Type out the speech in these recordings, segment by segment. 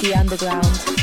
the underground.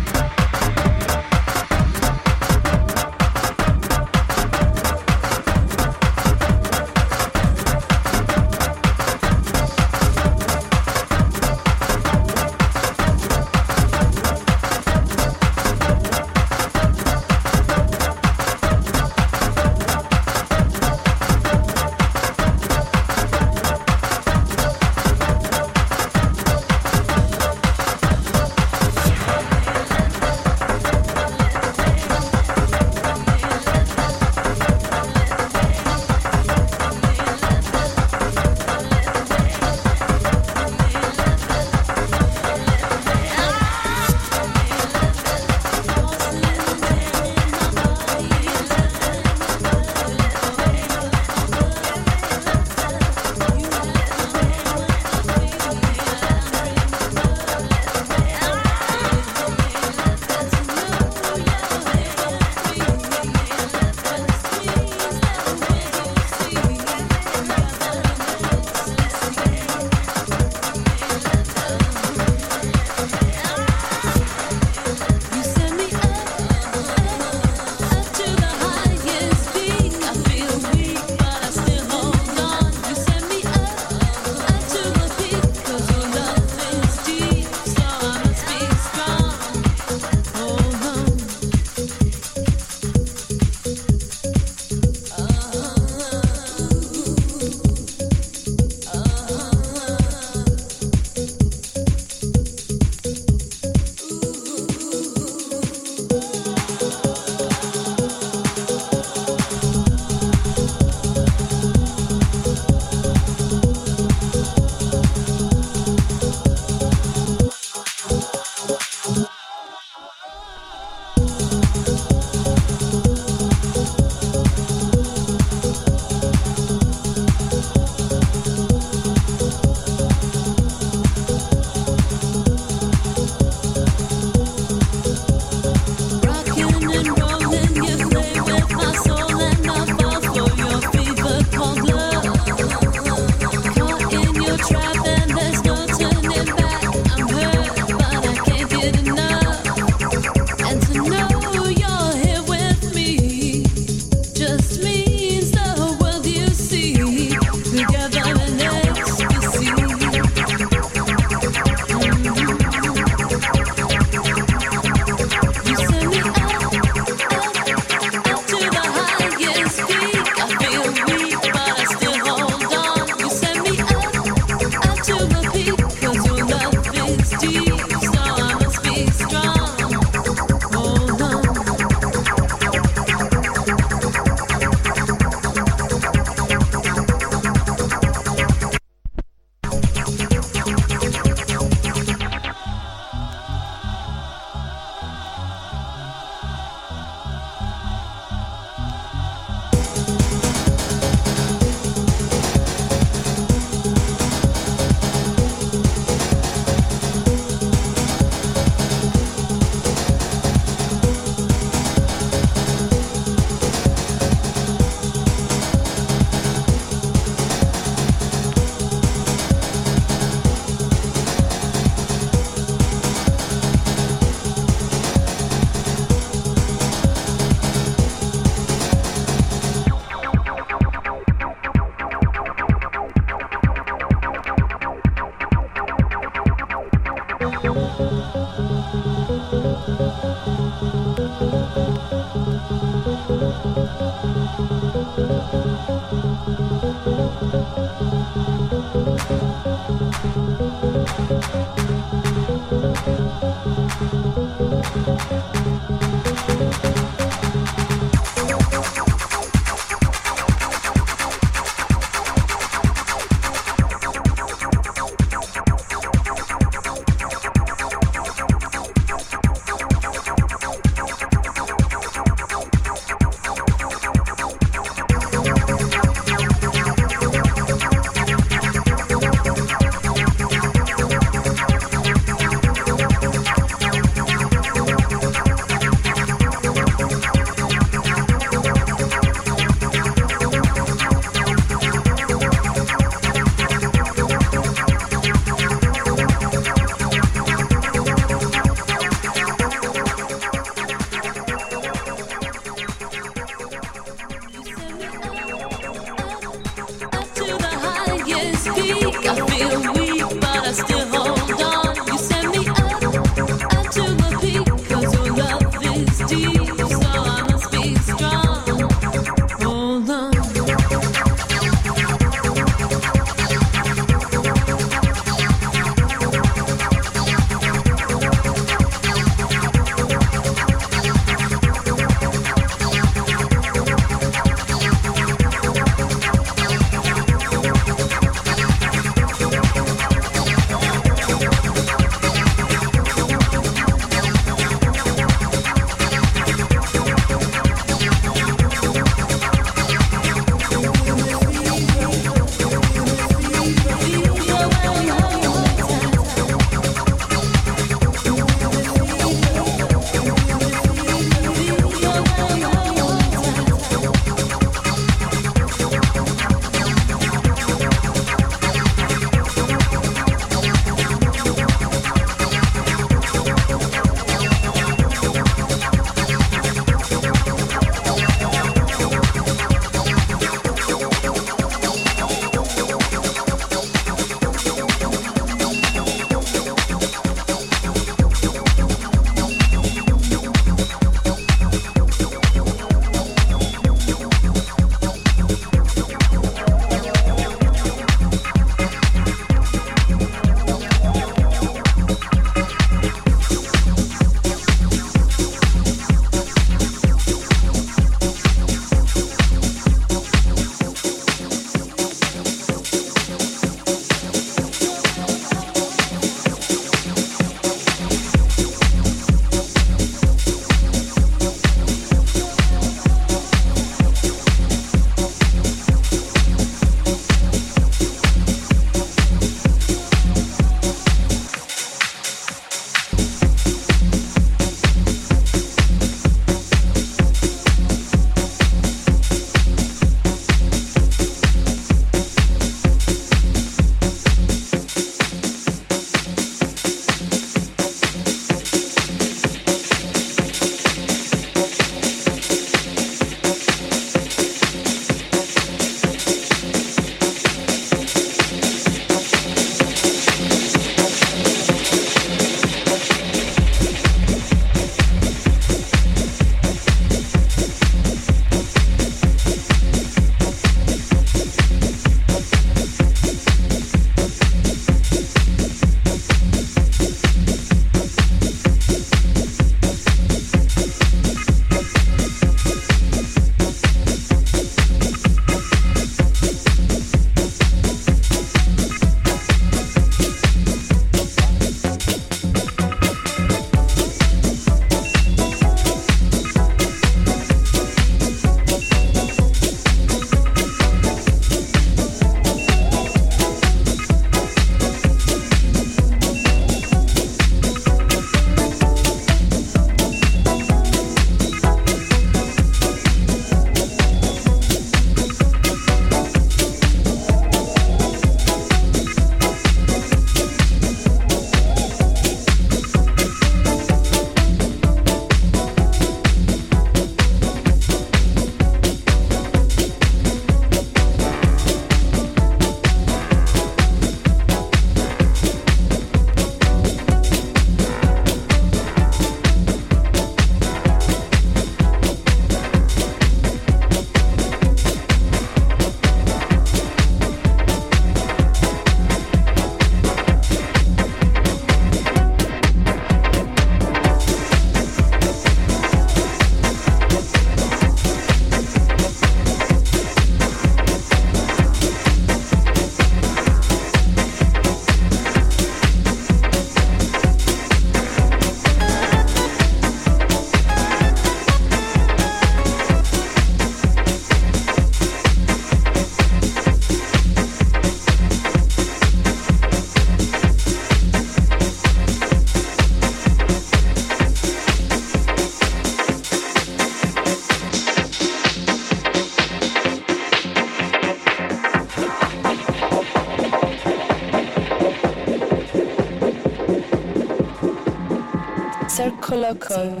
Code,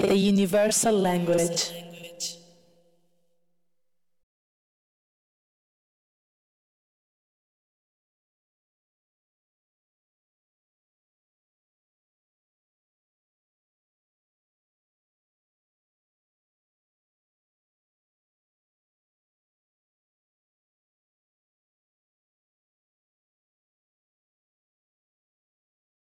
the universal language.